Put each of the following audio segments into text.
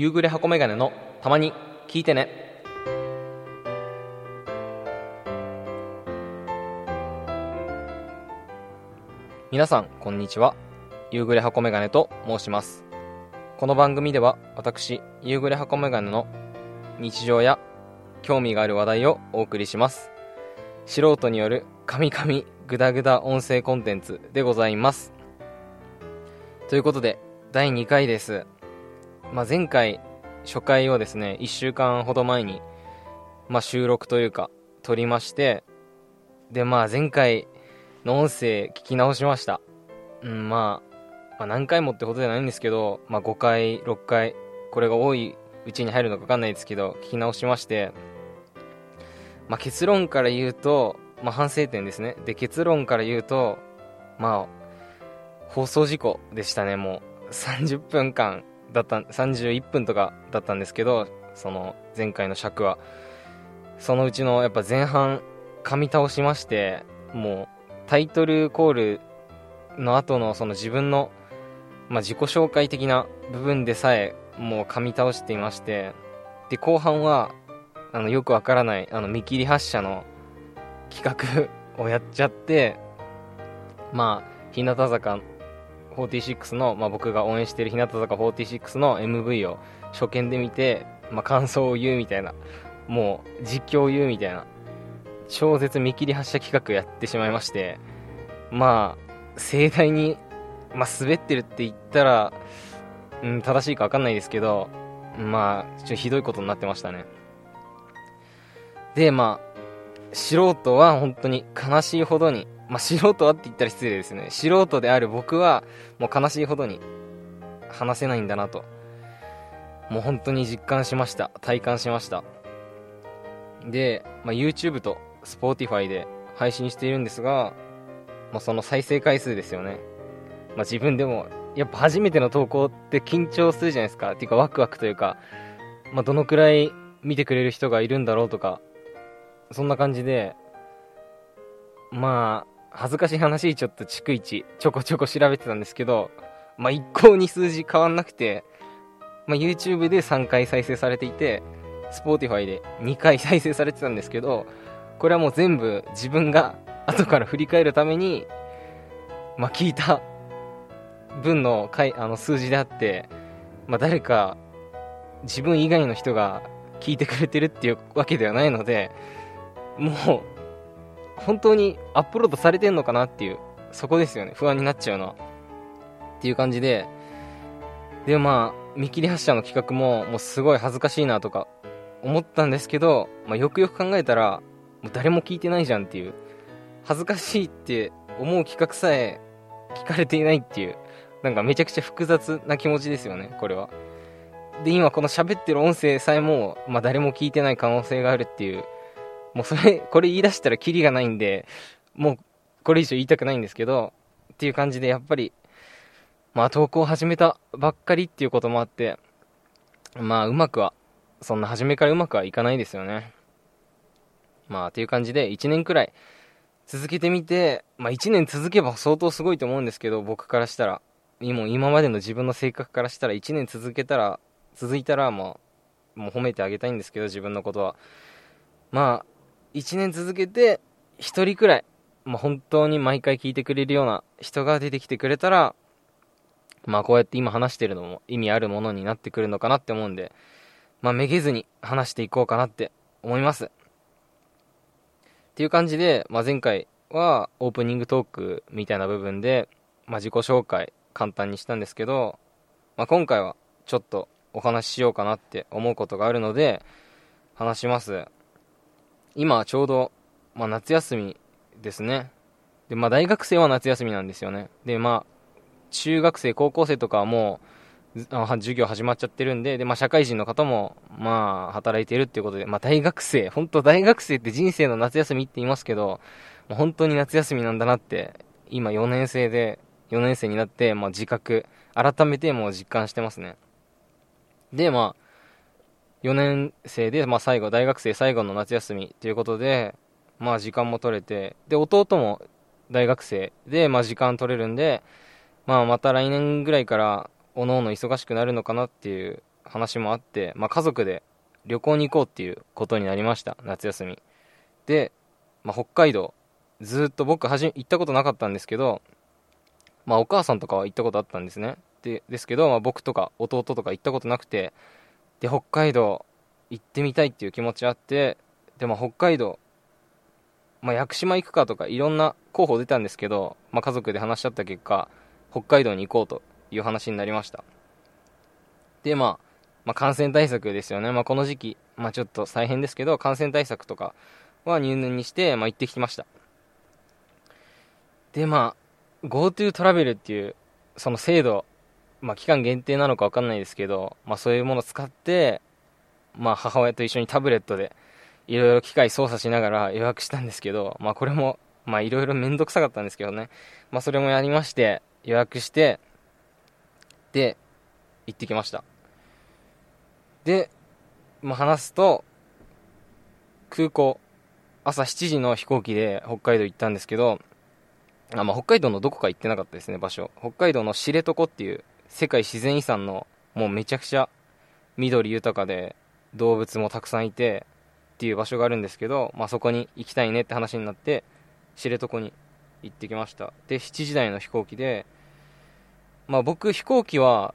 夕暮れ箱メガネのたまに聞いてね。皆さんこんにちは。夕暮れ箱メガネと申します。この番組では私夕暮れ箱メガネの日常や興味がある話題をお送りします。素人によるカミカミグダグダ音声コンテンツでございます。ということで第2回です。まあ、前回初回をですね1週間ほど前に、まあ、収録というか撮りましてでまあ前回の音声聞き直しました、うん、まあ、まあ何回もってことじゃないんですけど、まあ、5回6回これが多いうちに入るのか分かんないですけど聞き直しましてまあ、結論から言うと、まあ、反省点ですね。で結論から言うとまあ放送事故でしたねもう。30分間だった31分とかだったんですけどその前回の尺は。そのうちのやっぱ前半噛み倒しましてもうタイトルコールの後のその自分の、まあ、自己紹介的な部分でさえもう噛み倒していましてで後半はあのよくわからないあの見切り発車の企画をやっちゃってまあ日向坂46の、まあ、僕が応援している日向坂46の MV を初見で見て、まあ、感想を言うみたいなもう実況を言うみたいな超絶見切り発車企画やってしまいましてまあ盛大に、まあ、滑ってるって言ったら、うん、正しいか分かんないですけどまあちょっとひどいことになってましたね。でまあ素人は本当に悲しいほどにまあ、素人はって言ったら失礼ですね。素人である僕はもう悲しいほどに話せないんだなと。もう本当に実感しました。体感しました。で、まあ、YouTube と Spotify で配信しているんですが、まあ、その再生回数ですよね、まあ、自分でもやっぱ初めての投稿って緊張するじゃないですか。っていうかワクワクというか、まあ、どのくらい見てくれる人がいるんだろうとかそんな感じでまあ恥ずかしい話、ちょっと逐一ちょこちょこ調べてたんですけど、まあ、一向に数字変わんなくて、まあ、YouTube で3回再生されていて、Spotify で2回再生されてたんですけど、これはもう全部自分が 後から振り返るために、まあ、聞いた分の回あの数字であって、まあ、誰か自分以外の人が聞いてくれてるっていうわけではないので、もう本当にアップロードされてんのかなっていう、そこですよね。不安になっちゃうのは。っていう感じで、で、まあ、見切り発車の企画も、もうすごい恥ずかしいなとか思ったんですけど、まあ、よくよく考えたら、もう誰も聞いてないじゃんっていう、恥ずかしいって思う企画さえ聞かれていないっていう、なんかめちゃくちゃ複雑な気持ちですよね、これは。で、今この喋ってる音声さえも、まあ、誰も聞いてない可能性があるっていう、もうそれ、これ言い出したらキリがないんで、もうこれ以上言いたくないんですけど、っていう感じでやっぱり、まあ投稿始めたばっかりっていうこともあって、まあうまくは、そんな初めからうまくはいかないですよね。まあっていう感じで1年くらい続けてみて、まあ1年続けば相当すごいと思うんですけど、僕からしたら。今今までの自分の性格からしたら1年続けたら、続いたらもう、もう褒めてあげたいんですけど、自分のことは。まあ、1年続けて1人くらい、まあ、本当に毎回聞いてくれるような人が出てきてくれたら、まあこうやって今話してるのも意味あるものになってくるのかなって思うんで、まあめげずに話していこうかなって思います。っていう感じで、まあ、前回はオープニングトークみたいな部分で、まあ、自己紹介簡単にしたんですけど、まあ、今回はちょっとお話ししようかなって思うことがあるので話します。今ちょうど、まあ、夏休みですね。で、まあ、大学生は夏休みなんですよね。で、まあ、中学生、高校生とかはもう、授業始まっちゃってるんで、で、まあ、社会人の方も、まあ、働いてるっていうことで、まあ、大学生、本当大学生って人生の夏休みって言いますけど、もう本当に夏休みなんだなって、今4年生で、4年生になって、まあ、自覚、改めてもう実感してますね。で、まあ、4年生で、まあ、最後、大学生最後の夏休みということで、まあ、時間も取れて、で、弟も大学生で、まあ、時間取れるんで、まあ、また来年ぐらいから、おのおの忙しくなるのかなっていう話もあって、まあ、家族で旅行に行こうっていうことになりました夏休み。で、まあ、北海道ずっと僕はじ行ったことなかったんですけど、まあ、お母さんとかは行ったことあったんですね。でですけど、まあ、僕とか弟とか行ったことなくてで北海道行ってみたいっていう気持ちあってでも北海道、まあ、屋久島行くかとかいろんな候補出たんですけど、まあ、家族で話し合った結果北海道に行こうという話になりました。で、まあ、まあ感染対策ですよね、まあ、この時期、まあ、ちょっと大変ですけど感染対策とかは入念にして、まあ、行ってきました。でまあ GoTo トラベルっていうその制度まあ、期間限定なのか分かんないですけど、まあ、そういうものを使って、まあ、母親と一緒にタブレットでいろいろ機械操作しながら予約したんですけど、まあ、これもいろいろ面倒くさかったんですけどね、まあ、それもやりまして予約してで行ってきました。で、まあ、話すと空港朝7時の飛行機で北海道行ったんですけどあ、まあ、北海道のどこか行ってなかったですね場所。北海道の知床っていう世界自然遺産のもうめちゃくちゃ緑豊かで動物もたくさんいてっていう場所があるんですけど、まあ、そこに行きたいねって話になって知床に行ってきました。で7時台の飛行機で、まあ、僕飛行機は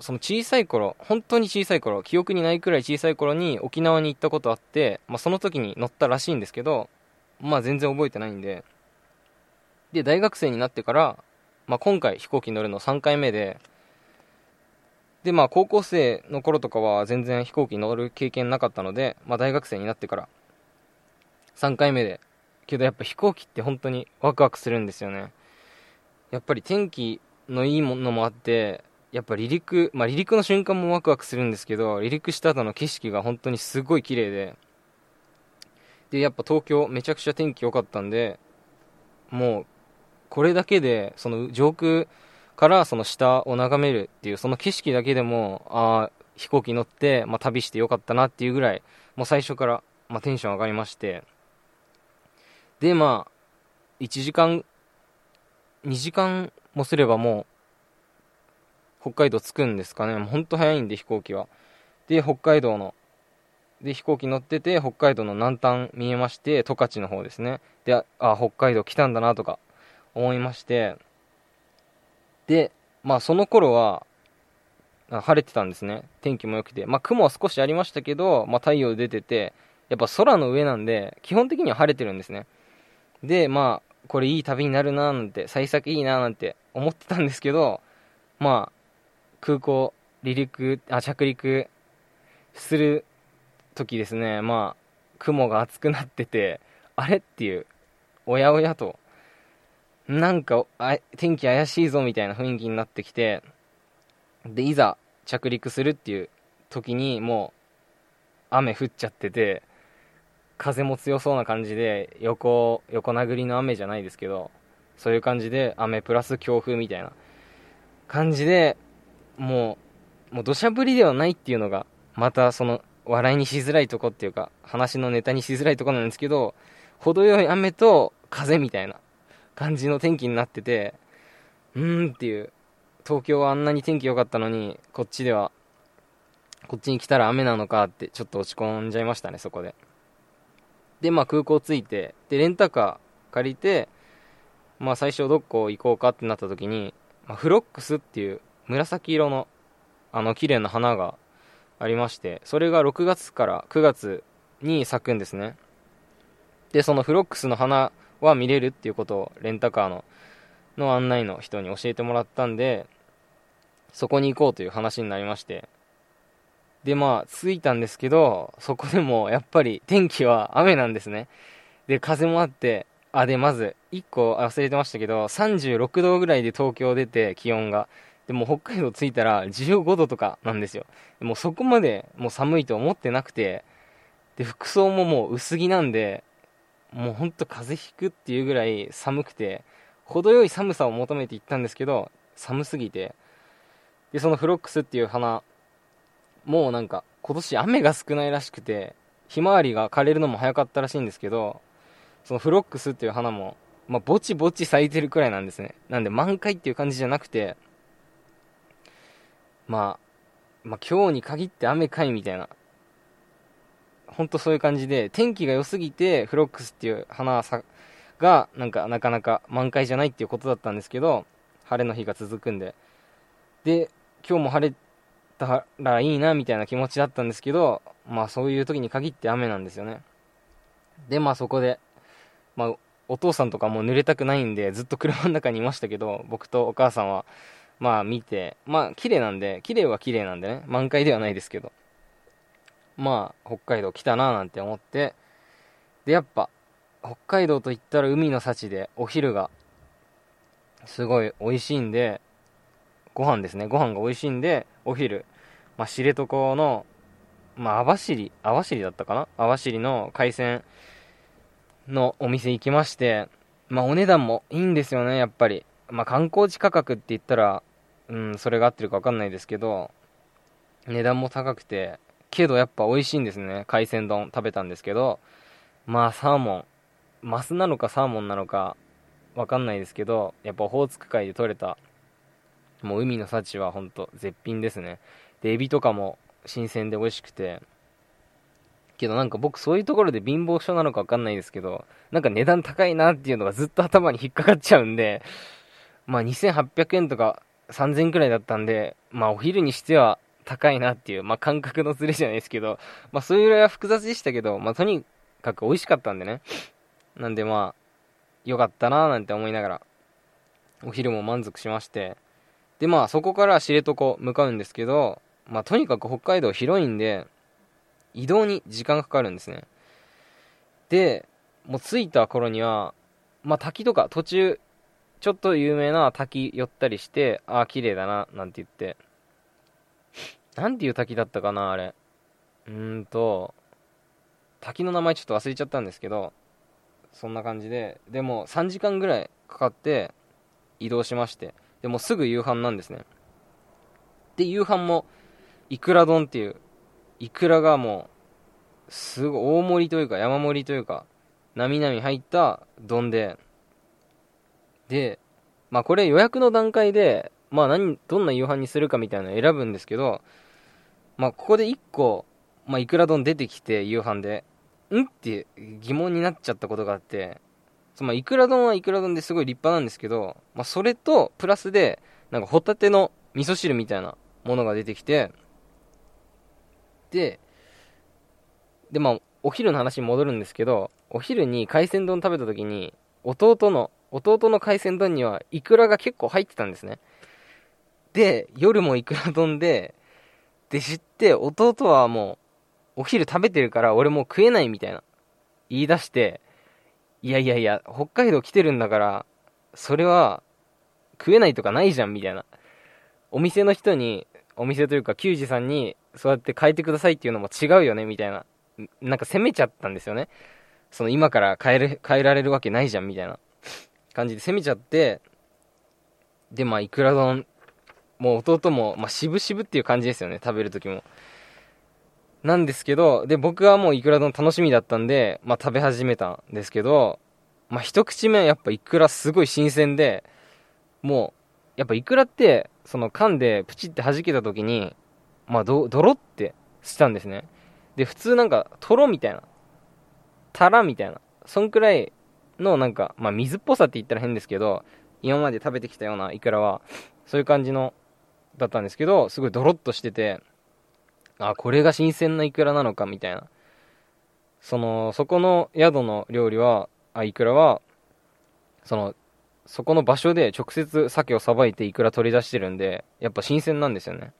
その小さい頃本当に小さい頃記憶にないくらい小さい頃に沖縄に行ったことあって、まあ、その時に乗ったらしいんですけどまあ全然覚えてないんで。で大学生になってから、まあ、今回飛行機乗るの3回目ででまあ高校生の頃とかは全然飛行機に乗る経験なかったので、まあ、大学生になってから3回目でけどやっぱ飛行機って本当にワクワクするんですよね。やっぱり天気のいいものもあってやっぱ離陸まあ離陸の瞬間もワクワクするんですけど離陸した後の景色が本当にすごい綺麗ででやっぱ東京めちゃくちゃ天気良かったんでもうこれだけでその上空からその下を眺めるっていうその景色だけでもあ飛行機乗って、まあ、旅してよかったなっていうぐらいもう最初から、まあ、テンション上がりまして。でまあ1時間2時間もすればもう北海道着くんですかね。もうほんと早いんで飛行機は。で北海道ので飛行機乗ってて北海道の南端見えまして十勝の方ですね。であ北海道来たんだなとか思いまして。で、まあその頃は、晴れてたんですね。天気も良くて。まあ雲は少しありましたけど、まあ太陽出てて、やっぱ空の上なんで、基本的には晴れてるんですね。で、まあ、これいい旅になるなーなんて、幸先いいなーなんて思ってたんですけど、まあ、空港、離陸、あ、着陸する時ですね、まあ、雲が厚くなってて、あれっていう、おやおやと、なんかあ天気怪しいぞみたいな雰囲気になってきてでいざ着陸するっていう時にもう雨降っちゃってて風も強そうな感じで横横殴りの雨じゃないですけどそういう感じで雨プラス強風みたいな感じでもうもう土砂降りではないっていうのがまたその笑いにしづらいとこっていうか話のネタにしづらいとこなんですけど程よい雨と風みたいな感じの天気になってて、うーんっていう、東京はあんなに天気良かったのに、こっちでは、こっちに来たら雨なのかって、ちょっと落ち込んじゃいましたね、そこで。で、まあ空港着いて、で、レンタカー借りて、まあ最初どこ行こうかってなった時に、まあ、フロックスっていう紫色の、あの綺麗な花がありまして、それが6月から9月に咲くんですね。で、そのフロックスの花は見れるっていうことをレンタカーのの案内の人に教えてもらったんでそこに行こうという話になりまして。でまあ着いたんですけどそこでもやっぱり天気は雨なんですね。で風もあってあでまず1個忘れてましたけど36度ぐらいで東京出て気温が。でも北海道着いたら15度とかなんですよ。もうそこまでもう寒いと思ってなくてで服装ももう薄着なんでもうほんと風邪ひくっていうぐらい寒くて程よい寒さを求めて行ったんですけど寒すぎてでそのフロックスっていう花もうなんか今年雨が少ないらしくてひまわりが枯れるのも早かったらしいんですけどそのフロックスっていう花も、まあ、ぼちぼち咲いてるくらいなんですねなんで満開っていう感じじゃなくてまあまあ、今日に限って雨かいみたいな。ほんとそういう感じで、天気が良すぎて、フロックスっていう花が、なんか、なかなか満開じゃないっていうことだったんですけど、晴れの日が続くんで。で、今日も晴れたらいいな、みたいな気持ちだったんですけど、まあそういう時に限って雨なんですよね。で、まあそこで、まあお父さんとかも濡れたくないんで、ずっと車の中にいましたけど、僕とお母さんは、まあ見て、まあ綺麗なんで、綺麗は綺麗なんでね、満開ではないですけど、まあ北海道来たななんて思って、で、やっぱ、北海道といったら海の幸で、お昼が、すごい美味しいんで、ご飯ですね、ご飯が美味しいんで、お昼、まあ知床の、まあ網走、網走だったかな？網走の海鮮のお店行きまして、まあお値段もいいんですよね、やっぱり。まあ、観光地価格って言ったら、うん、それが合ってるか分かんないですけど、値段も高くて、けどやっぱ美味しいんですね。海鮮丼食べたんですけど、まあサーモン、マスなのかサーモンなのか分かんないですけど、やっぱオホーツク海で取れた、もう海の幸はほんと絶品ですね。で、エビとかも新鮮で美味しくて、けどなんか僕そういうところで貧乏症なのか分かんないですけど、なんか値段高いなっていうのがずっと頭に引っかかっちゃうんで、まあ2800円とか3000円くらいだったんで、まあお昼にしては高いなっていう、まあ感覚のズレじゃないですけど、まあそういうぐらいは複雑でしたけど、まあとにかく美味しかったんでね。なんでまあ、よかったなーなんて思いながら、お昼も満足しまして、でまあそこから知床向かうんですけど、まあとにかく北海道広いんで、移動に時間かかるんですね。で、もう着いた頃には、まあ滝とか途中ちょっと有名な滝寄ったりして、ああ、綺麗だな、なんて言って。なんていう滝だったかな、あれ。うーんと、滝の名前ちょっと忘れちゃったんですけど、そんな感じで、でも3時間ぐらいかかって移動しまして、でもすぐ夕飯なんですね。で、夕飯も、いくら丼っていう、いくらがもう、すごい大盛りというか山盛りというか、なみなみ入った丼で、で、まあこれ予約の段階で、まあ何、どんな夕飯にするかみたいなのを選ぶんですけど、まあここで1個、まあいくら丼出てきて夕飯で、ん？って疑問になっちゃったことがあって、まあいくら丼はいくら丼ですごい立派なんですけど、まあそれとプラスで、なんかホタテの味噌汁みたいなものが出てきて、で、でまあお昼の話に戻るんですけど、お昼に海鮮丼食べた時に、弟の弟の海鮮丼にはイクラが結構入ってたんですね。で、夜もイクラ丼で、で知って、弟はもう、お昼食べてるから俺もう食えないみたいな、言い出して、いやいやいや、北海道来てるんだから、それは、食えないとかないじゃん、みたいな。お店の人に、お店というか、球児さんに、そうやって変えてくださいっていうのも違うよね、みたいな。なんか責めちゃったんですよね。その今から変える、変えられるわけないじゃん、みたいな。感じで攻めちゃって、で、まあ、いくら丼、もう弟も、まあ、渋々っていう感じですよね、食べる時も。なんですけど、で、僕はもういくら丼楽しみだったんで、まあ、食べ始めたんですけど、まあ、一口目やっぱいくらすごい新鮮で、もう、やっぱいくらって、その缶でプチって弾けた時に、まあ、ど、ドロってしたんですね。で、普通なんか、トロみたいな、タラみたいな、そんくらいのなんか、まあ、水っぽさって言ったら変ですけど、今まで食べてきたようなイクラは、そういう感じの、だったんですけど、すごいドロッとしてて、あ、これが新鮮なイクラなのか、みたいな。その、そこの宿の料理は、あ、イクラは、その、そこの場所で直接鮭をさばいてイクラ取り出してるんで、やっぱ新鮮なんですよね。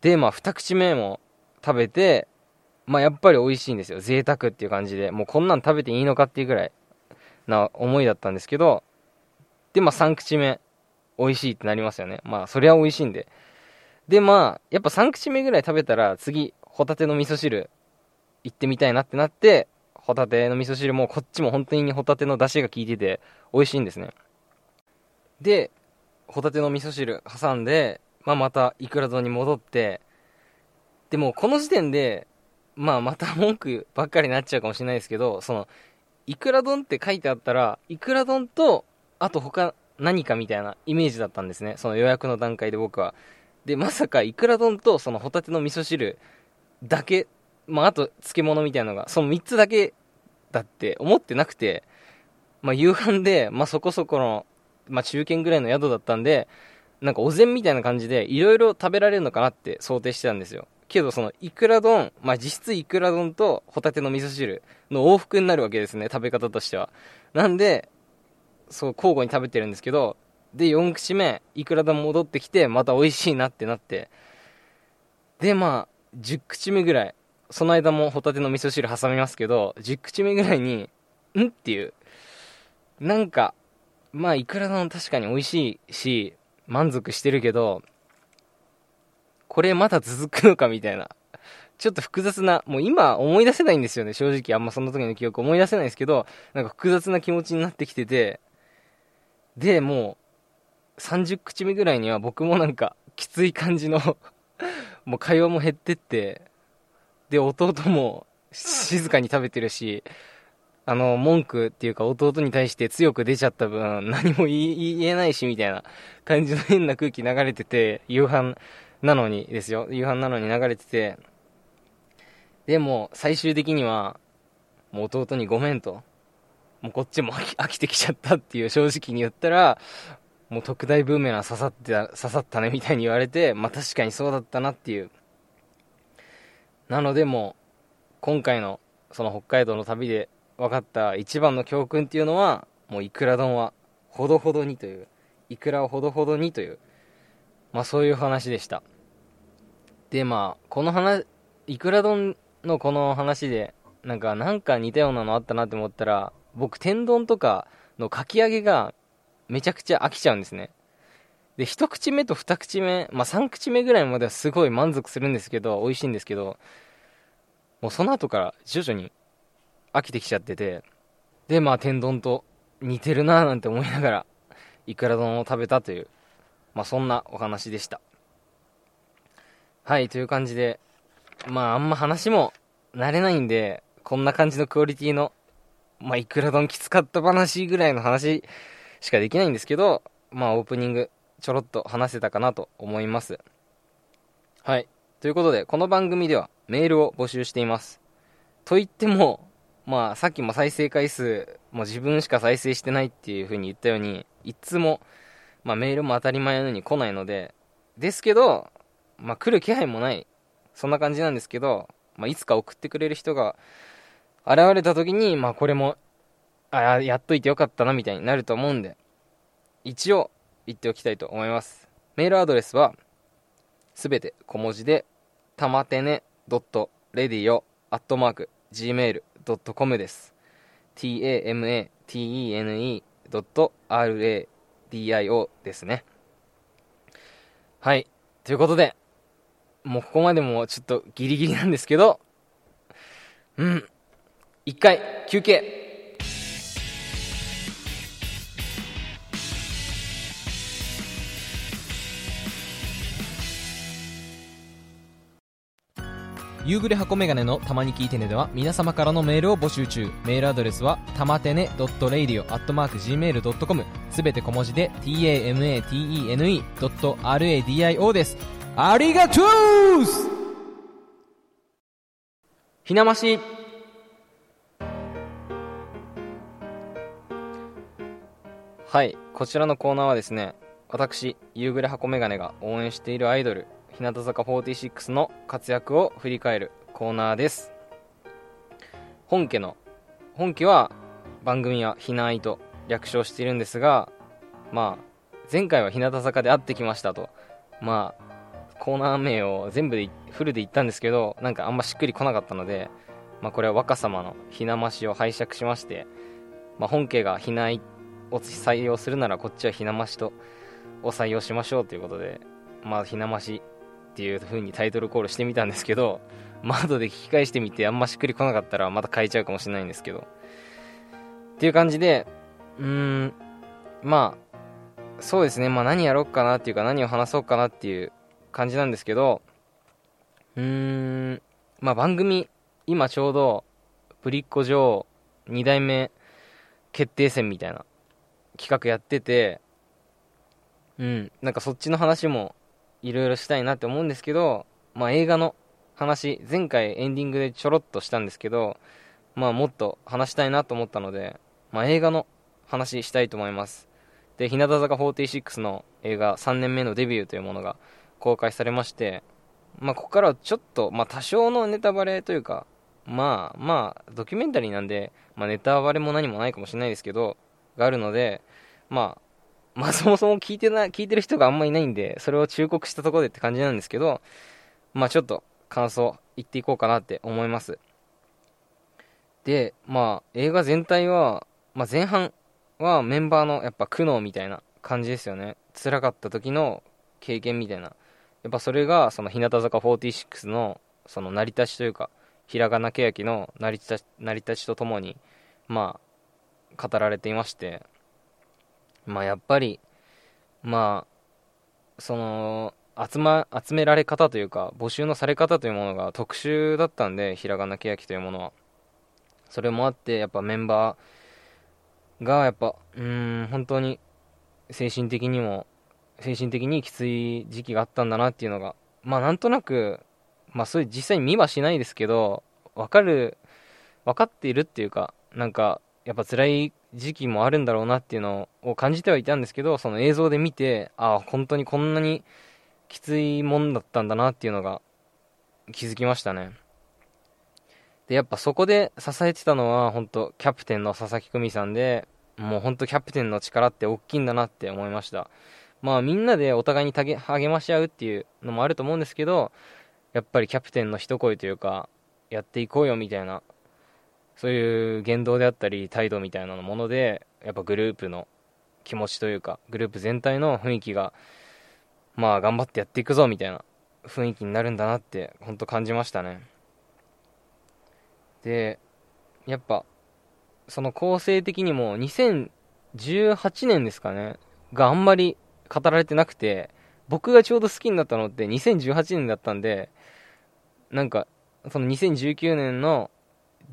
で、まあ、二口目も食べて、まあ、やっぱり美味しいんですよ。贅沢っていう感じで。もうこんなん食べていいのかっていうぐらいな思いだったんですけど、で、まあ3口目、美味しいってなりますよね。まあそりゃ美味しいんで。で、まあ、やっぱ3口目ぐらい食べたら、次、ホタテの味噌汁、行ってみたいなってなって、ホタテの味噌汁もこっちも本当にホタテの出汁が効いてて、美味しいんですね。で、ホタテの味噌汁挟んで、まあまたイクラ丼に戻って、でもこの時点で、まあまた文句ばっかりになっちゃうかもしれないですけど、その、いくら丼って書いてあったら、いくら丼と、あと他何かみたいなイメージだったんですね。その予約の段階で僕は。でまさかいくら丼とそのホタテの味噌汁だけまああと漬物みたいなのがその3つだけだって思ってなくてまあ夕飯でまあそこそこのまあ中堅ぐらいの宿だったんでなんかお膳みたいな感じでいろいろ食べられるのかなって想定してたんですよけどそのいくら丼、まあ、実質いくら丼とホタテの味噌汁の往復になるわけですね食べ方としてはなんでそう交互に食べてるんですけどで4口目いくら丼戻ってきてまた美味しいなってなってでまあ10口目ぐらいその間もホタテの味噌汁挟みますけど10口目ぐらいにんっていうなんかまあいくら丼確かに美味しいし満足してるけどこれまだ続くのかみたいな。ちょっと複雑な、もう今思い出せないんですよね、正直。あんまその時の記憶思い出せないですけど、なんか複雑な気持ちになってきてて、で、もう、30口目ぐらいには僕もなんか、きつい感じの もう会話も減ってって、で、弟も静かに食べてるし、あの、文句っていうか弟に対して強く出ちゃった分、何も言えないし、みたいな感じの変な空気流れてて、夕飯なのにですよ。夕飯なのに流れてて、でも、最終的には、もう弟にごめんと、もうこっちも 飽きてきちゃったっていう正直に言ったら、もう特大ブーメラン刺さって刺さったねみたいに言われて、まあ確かにそうだったなっていう。なのでもう今回のその北海道の旅で分かった一番の教訓っていうのは、もういくら丼はほどほどにという、いくらをほどほどにという、まあそういう話でした。で、まあ、この話、いくら丼のこの話で、なんか、なんか似たようなのあったなって思ったら、僕、天丼とかのかき揚げがめちゃくちゃ飽きちゃうんですね。で、一口目と二口目、まあ三口目ぐらいまではすごい満足するんですけど、美味しいんですけど、もうその後から徐々に飽きてきちゃってて、で、まあ天丼と似てるなぁなんて思いながら、いくら丼を食べたというまあ、そんなお話でした。はい、という感じで、まあ、あんま話も慣れないんで、こんな感じのクオリティの、まあ、いくら丼きつかった話ぐらいの話しかできないんですけど、まあ、オープニング、ちょろっと話せたかなと思います。はい。ということで、この番組ではメールを募集しています。と言っても、まあ、さっきも再生回数、もう自分しか再生してないっていう風に言ったように、いつもまあ、メールも当たり前のように来ないので、ですけど、まあ、来る気配もない、そんな感じなんですけど、まあ、いつか送ってくれる人が現れた時に、まあ、これも、あ、やっといてよかったな、みたいになると思うんで、一応言っておきたいと思います。メールアドレスは、すべて小文字で、たまてね .radio.gmail.com です。tamatene.radio DIO ですね。はい。ということで、もうここまでもちょっとギリギリなんですけど、うん。一回休憩。夕暮れ箱メガネのたまに聞いてねでは皆様からのメールを募集中。メールアドレスはたまてね .radio.gmail.com すべて小文字で tamatene.radio です。ありがとうひなましはい、こちらのコーナーはですね、私、夕暮れ箱メガネが応援しているアイドル、日向坂46の活躍を振り返るコーナーです。本家の本家は番組はひなあいと略称しているんですがまあ前回は日向坂で会ってきましたと。まあコーナー名を全部でフルで言ったんですけどなんかあんましっくりこなかったのでまあこれは若様のひなましを拝借しましてまあ本家がひなあいを採用するならこっちはひなましとを採用しましょうということでまあひなましっていう風にタイトルコールしてみたんですけど、まあ、後で聞き返してみてあんましっくりこなかったらまた変えちゃうかもしれないんですけど。っていう感じで、うーん、まあ、そうですね、まあ何やろうかなっていうか何を話そうかなっていう感じなんですけど、うーん、まあ番組、今ちょうど、ぶりっ子女王2代目決定戦みたいな企画やってて、うん、なんかそっちの話もいろいろしたいなって思うんですけど、まあ、映画の話前回エンディングでちょろっとしたんですけど、まあ、もっと話したいなと思ったので、まあ、映画の話したいと思います。で日向坂46の映画3年目のデビューというものが公開されましてまあ、ここからはちょっと、まあ、多少のネタバレというか、まあまあ、ドキュメンタリーなんで、まあ、ネタバレも何もないかもしれないですけど、があるので、まあ、まあそもそも聞いてな、聞いてる人があんまいないんで、それを忠告したところでって感じなんですけど、まあちょっと感想言っていこうかなって思います。で、まあ映画全体は、まあ前半はメンバーのやっぱ苦悩みたいな感じですよね。辛かった時の経験みたいな。やっぱそれがその日向坂46のその成り立ちというかひらがなけやきの成り立ち成り立ちとともにまあ語られていましてまあやっぱりまあその集,、ま、集められ方というか募集のされ方というものが特殊だったんでひらがなけやきというものは。それもあってやっぱメンバーがやっぱうん本当に精神的にも精神的にきつい時期があったんだなっていうのが、まあなんとなく、まあそういう実際に見はしないですけど、わかる、分かっているっていうか、なんか、やっぱ辛い時期もあるんだろうなっていうのを感じてはいたんですけど、その映像で見て、ああ、本当にこんなにきついもんだったんだなっていうのが気づきましたね。で、やっぱそこで支えてたのは、本当キャプテンの佐々木久美さんで、もう本当キャプテンの力って大きいんだなって思いました。まあみんなでお互いに励まし合うっていうのもあると思うんですけど、やっぱりキャプテンの一声というか、やっていこうよみたいな、そういう言動であったり態度みたいなもので、やっぱグループの気持ちというか、グループ全体の雰囲気が、まあ頑張ってやっていくぞみたいな雰囲気になるんだなって、本当感じましたね。で、やっぱ、その構成的にも2018年ですかね、があんまり語られてなくて、僕がちょうど好きになったのって2018年だったんで、なんか、その2019年の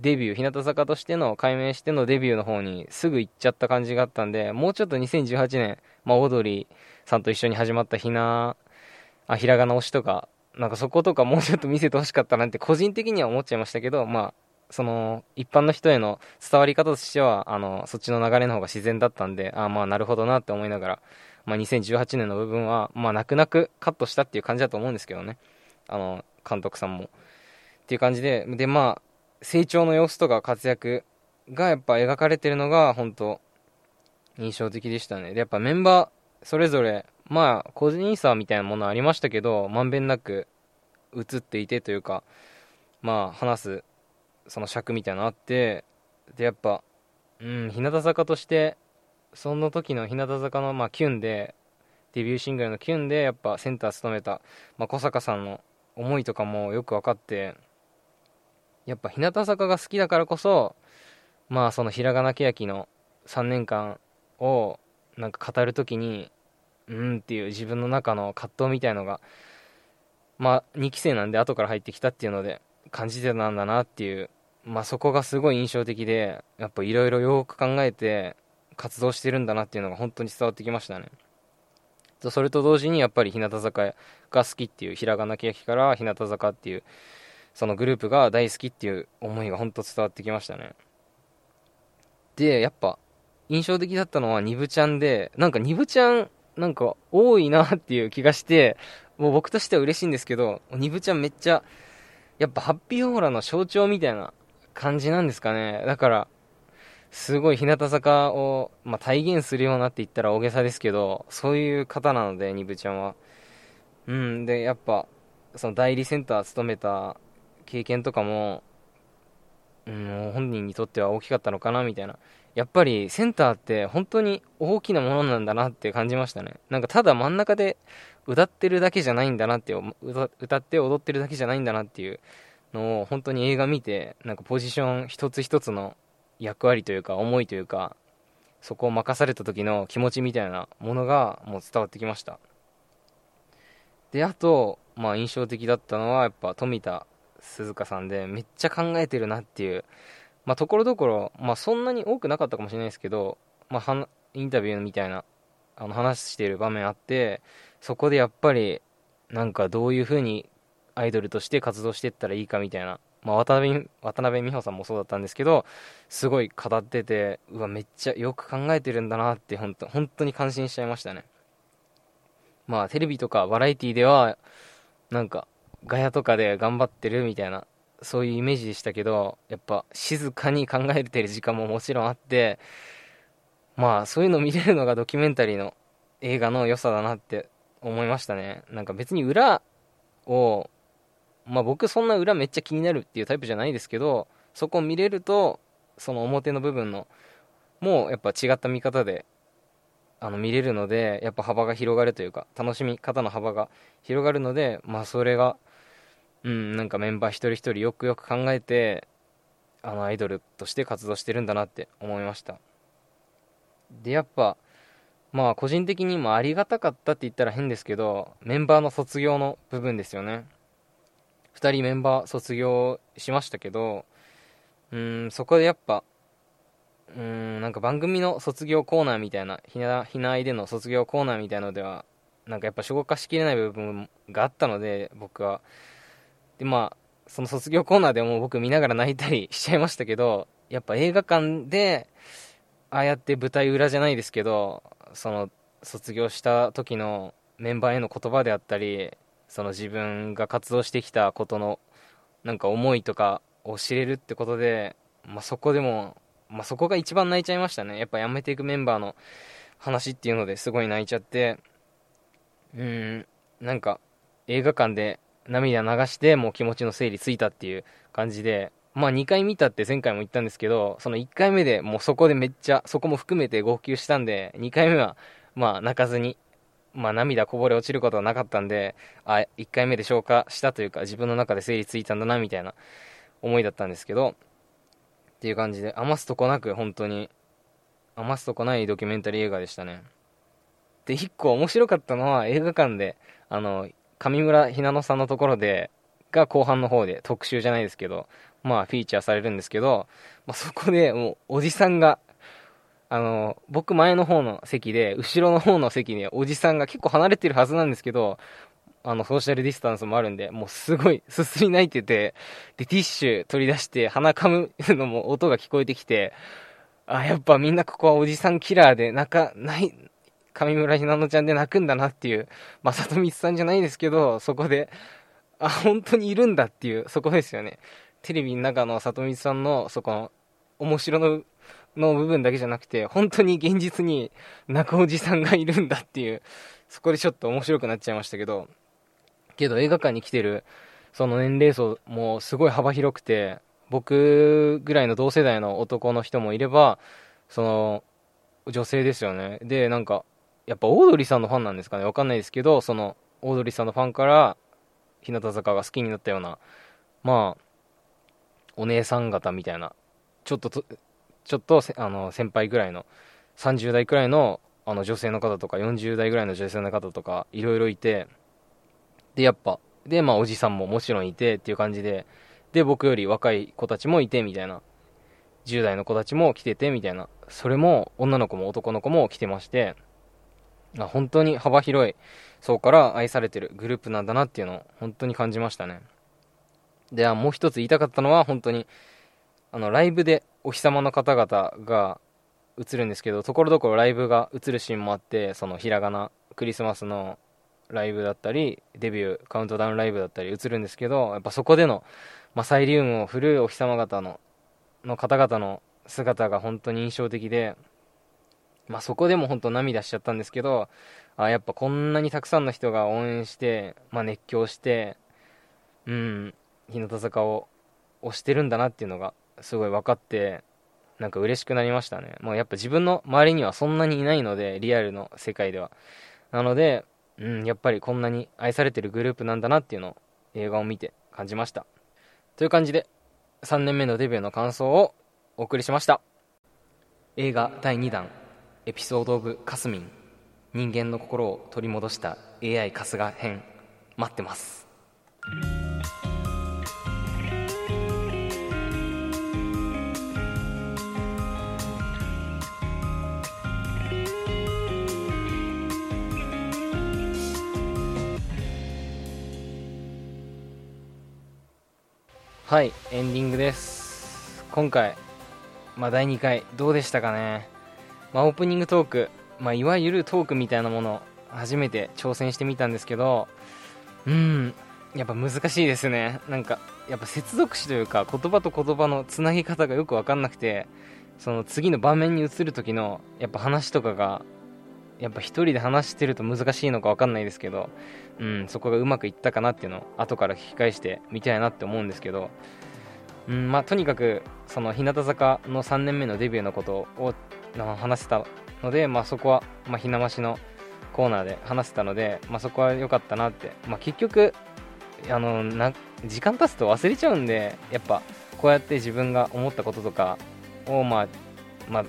デビュー、日向坂としての改名してのデビューの方にすぐ行っちゃった感じがあったんで、もうちょっと2018年、まあ、オードリーさんと一緒に始まったひな、あ、ひらがな推しとか、なんかそことか もうちょっと見せてほしかったなって個人的には思っちゃいましたけど、まあ、その、一般の人への伝わり方としては、あの、そっちの流れの方が自然だったんで、あまあ、なるほどなって思いながら、まあ、2018年の部分は、まあ、泣く泣くカットしたっていう感じだと思うんですけどね。あの、監督さんも。っていう感じで、で、まあ、成長の様子とか活躍がやっぱ描かれてるのが、本当印象的でしたね。で、やっぱメンバー、それぞれ、まあ、個人差みたいなものありましたけど、まんべんなく映っていてというか、まあ、話す、その尺みたいなのあって、で、やっぱ、うん、日向坂としてその時の日向坂の、まあ、キュンでデビューシングルのキュンでやっぱセンター務めた、まあ、小坂さんの思いとかもよく分かってやっぱ日向坂が好きだからこそまあそのひらがなけやきの3年間をなんか語る時にうんっていう自分の中の葛藤みたいのがまあ2期生なんで後から入ってきたっていうので感じてたんだなっていうまあそこがすごい印象的でやっぱいろいろよく考えて活動してるんだなっていうのが本当に伝わってきましたね。それと同時にやっぱり日向坂が好きっていうひらがなけやきから日向坂っていうそのグループが大好きっていう思いが本当伝わってきましたねでやっぱ印象的だったのはニブちゃんでなんかニブちゃんなんか多いなっていう気がしてもう僕としては嬉しいんですけどニブちゃんめっちゃやっぱハッピーオーラの象徴みたいな感じなんですかねだからすごい日向坂を、まあ、体現するようなって言ったら大げさですけど、そういう方なので、ニブちゃんは。うん、で、やっぱ、その代理センター務めた経験とかも、うん、本人にとっては大きかったのかな、みたいな。やっぱりセンターって本当に大きなものなんだなって感じましたね。なんかただ真ん中で歌ってるだけじゃないんだなって、歌って踊ってるだけじゃないんだなっていうのを本当に映画見て、なんかポジション一つ一つの役割というか思いというかそこを任された時の気持ちみたいなものがもう伝わってきましたであと、まあ、印象的だったのはやっぱ富田鈴香さんでめっちゃ考えてるなっていう。まあところどころ、まあ、そんなに多くなかったかもしれないですけど、まあ、インタビューみたいなあの話してる場面あってそこでやっぱりなんかどういう風にアイドルとして活動していったらいいかみたいな、まあ、渡辺渡辺美穂さんもそうだったんですけどすごい語っててうわめっちゃよく考えてるんだなって本当本当に感心しちゃいましたね。まあテレビとかバラエティではなんかガヤとかで頑張ってるみたいなそういうイメージでしたけどやっぱ静かに考えてる時間ももちろんあってまあそういうの見れるのがドキュメンタリーの映画の良さだなって思いましたね。なんか別に裏をまあ僕そんな裏めっちゃ気になるっていうタイプじゃないですけどそこを見れるとその表の部分のもうやっぱ違った見方であの見れるのでやっぱ幅が広がるというか楽しみ方の幅が広がるのでまあそれがうんなんかメンバー一人一人よくよく考えてあのアイドルとして活動してるんだなって思いました。でやっぱまあ個人的にもありがたかったって言ったら変ですけどメンバーの卒業の部分ですよね。2人メンバー卒業しましたけどうんそこでやっぱうんなんか番組の卒業コーナーみたいなひなひなあいでの卒業コーナーみたいのではなんかやっぱ消化しきれない部分があったので僕は。でまあその卒業コーナーでも僕見ながら泣いたりしちゃいましたけどやっぱ映画館でああやって舞台裏じゃないですけどその卒業した時のメンバーへの言葉であったりその自分が活動してきたことのなんか思いとかを知れるってことで、まあ、そこでも、まあ、そこが一番泣いちゃいましたね。やっぱ辞めていくメンバーの話っていうのですごい泣いちゃってうんなんか映画館で涙流してもう気持ちの整理ついたっていう感じでまあ2回見たって前回も言ったんですけどその1回目でもうそこでめっちゃそこも含めて号泣したんで2回目はまあ泣かずにまあ涙こぼれ落ちることはなかったんであ1回目で消化したというか自分の中で整理ついたんだなみたいな思いだったんですけどっていう感じで余すとこなく本当に余すとこないドキュメンタリー映画でしたね。で1個面白かったのは映画館であの上村ひなのさんのところでが後半の方で特集じゃないですけどまあフィーチャーされるんですけど、まあ、そこでもうおじさんがあの僕前の方の席で後ろの方の席におじさんが結構離れてるはずなんですけどあのソーシャルディスタンスもあるんでもうすごいすすり泣いててでティッシュ取り出して鼻かむのも音が聞こえてきてあやっぱみんなここはおじさんキラーで泣かない上村ひなのちゃんで泣くんだなっていう、まあ、里光さんじゃないですけど、そこで、あ、本当にいるんだっていう、そこですよね。テレビの中の里光さんの、そこの、面白の、の部分だけじゃなくて、本当に現実に泣くおじさんがいるんだっていう、そこでちょっと面白くなっちゃいましたけど、けど映画館に来てる、その年齢層もすごい幅広くて、僕ぐらいの同世代の男の人もいれば、その、女性ですよね。で、なんか、やっぱオードリーさんのファンなんですかね。わかんないですけどそのオードリーさんのファンから日向坂が好きになったようなまあお姉さん方みたいなちょっとちょっとあの先輩ぐらいの30代くらいのあの女性の方とか40代ぐらいの女性の方とかいろいろいてでやっぱでまあおじさんももちろんいてっていう感じでで僕より若い子たちもいてみたいな10代の子たちも来ててみたいなそれも女の子も男の子も来てましてあ本当に幅広い層から愛されてるグループなんだなっていうのを本当に感じましたね。ではもう一つ言いたかったのは本当にあのライブでお日様の方々が映るんですけどところどころライブが映るシーンもあってそのひらがなクリスマスのライブだったりデビューカウントダウンライブだったり映るんですけどやっぱそこでの、ま、サイリウムを振るお日様方のの方々の姿が本当に印象的でまあ、そこでも本当涙しちゃったんですけどあやっぱこんなにたくさんの人が応援して、まあ、熱狂してうん日向坂を推してるんだなっていうのがすごい分かってなんか嬉しくなりましたね。もうやっぱ自分の周りにはそんなにいないのでリアルの世界では。なので、うん、やっぱりこんなに愛されてるグループなんだなっていうのを映画を見て感じました。という感じで3年目のデビューの感想をお送りしました。映画第2弾。エピソード・オブ・カスミン人間の心を取り戻した AI 春日編待ってます。はいエンディングです。今回、まあ、第2回どうでしたかね？まあ、オープニングトーク、まあ、いわゆるトークみたいなもの初めて挑戦してみたんですけどうんやっぱ難しいですね。なんかやっぱ接続詞というか言葉と言葉のつなぎ方がよく分かんなくてその次の場面に移る時のやっぱ話とかがやっぱ一人で話してると難しいのか分かんないですけど、うん、そこがうまくいったかなっていうのを後から聞き返してみたいなって思うんですけど、うんまあ、とにかくその日向坂の3年目のデビューのことを話せたので、まあ、そこは、まあ、ひなましのコーナーで話せたので、まあ、そこは良かったなって、まあ、結局あのな時間経つと忘れちゃうんでやっぱこうやって自分が思ったこととかを、まあまあ、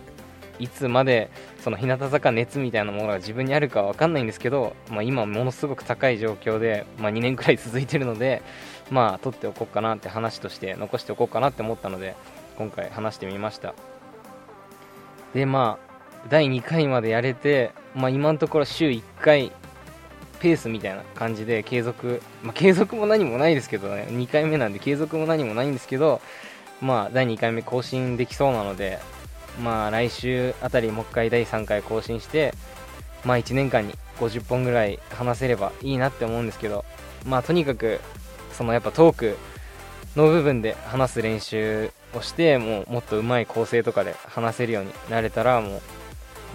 いつまでその日向坂熱みたいなものが自分にあるかは分かんないんですけど、まあ、今ものすごく高い状況で、まあ、2年くらい続いてるのでまあ取っておこうかなって話として残しておこうかなって思ったので今回話してみました。でまあ第2回までやれて、まあ、今のところ週1回ペースみたいな感じで継続、まあ、継続も何もないですけどね。2回目なんで継続も何もないんですけどまあ第2回目更新できそうなのでまあ来週あたりもう一回第3回更新してまあ1年間に50本ぐらい話せればいいなって思うんですけどまあとにかくそのやっぱトークの部分で話す練習をしてもうもっと上手い構成とかで話せるようになれたらもう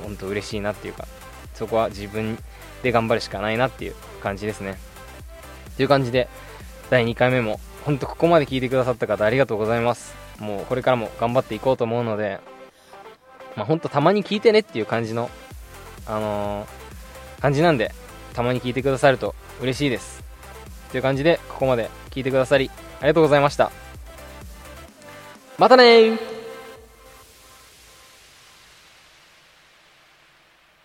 本当嬉しいなっていうかそこは自分で頑張るしかないなっていう感じですね。という感じで第2回目も本当ここまで聞いてくださった方ありがとうございます。もうこれからも頑張っていこうと思うのでまあ本当たまに聞いてねっていう感じのあのー、感じなんでたまに聞いてくださると嬉しいです。という感じでここまで聞いてくださりありがとうございました。またね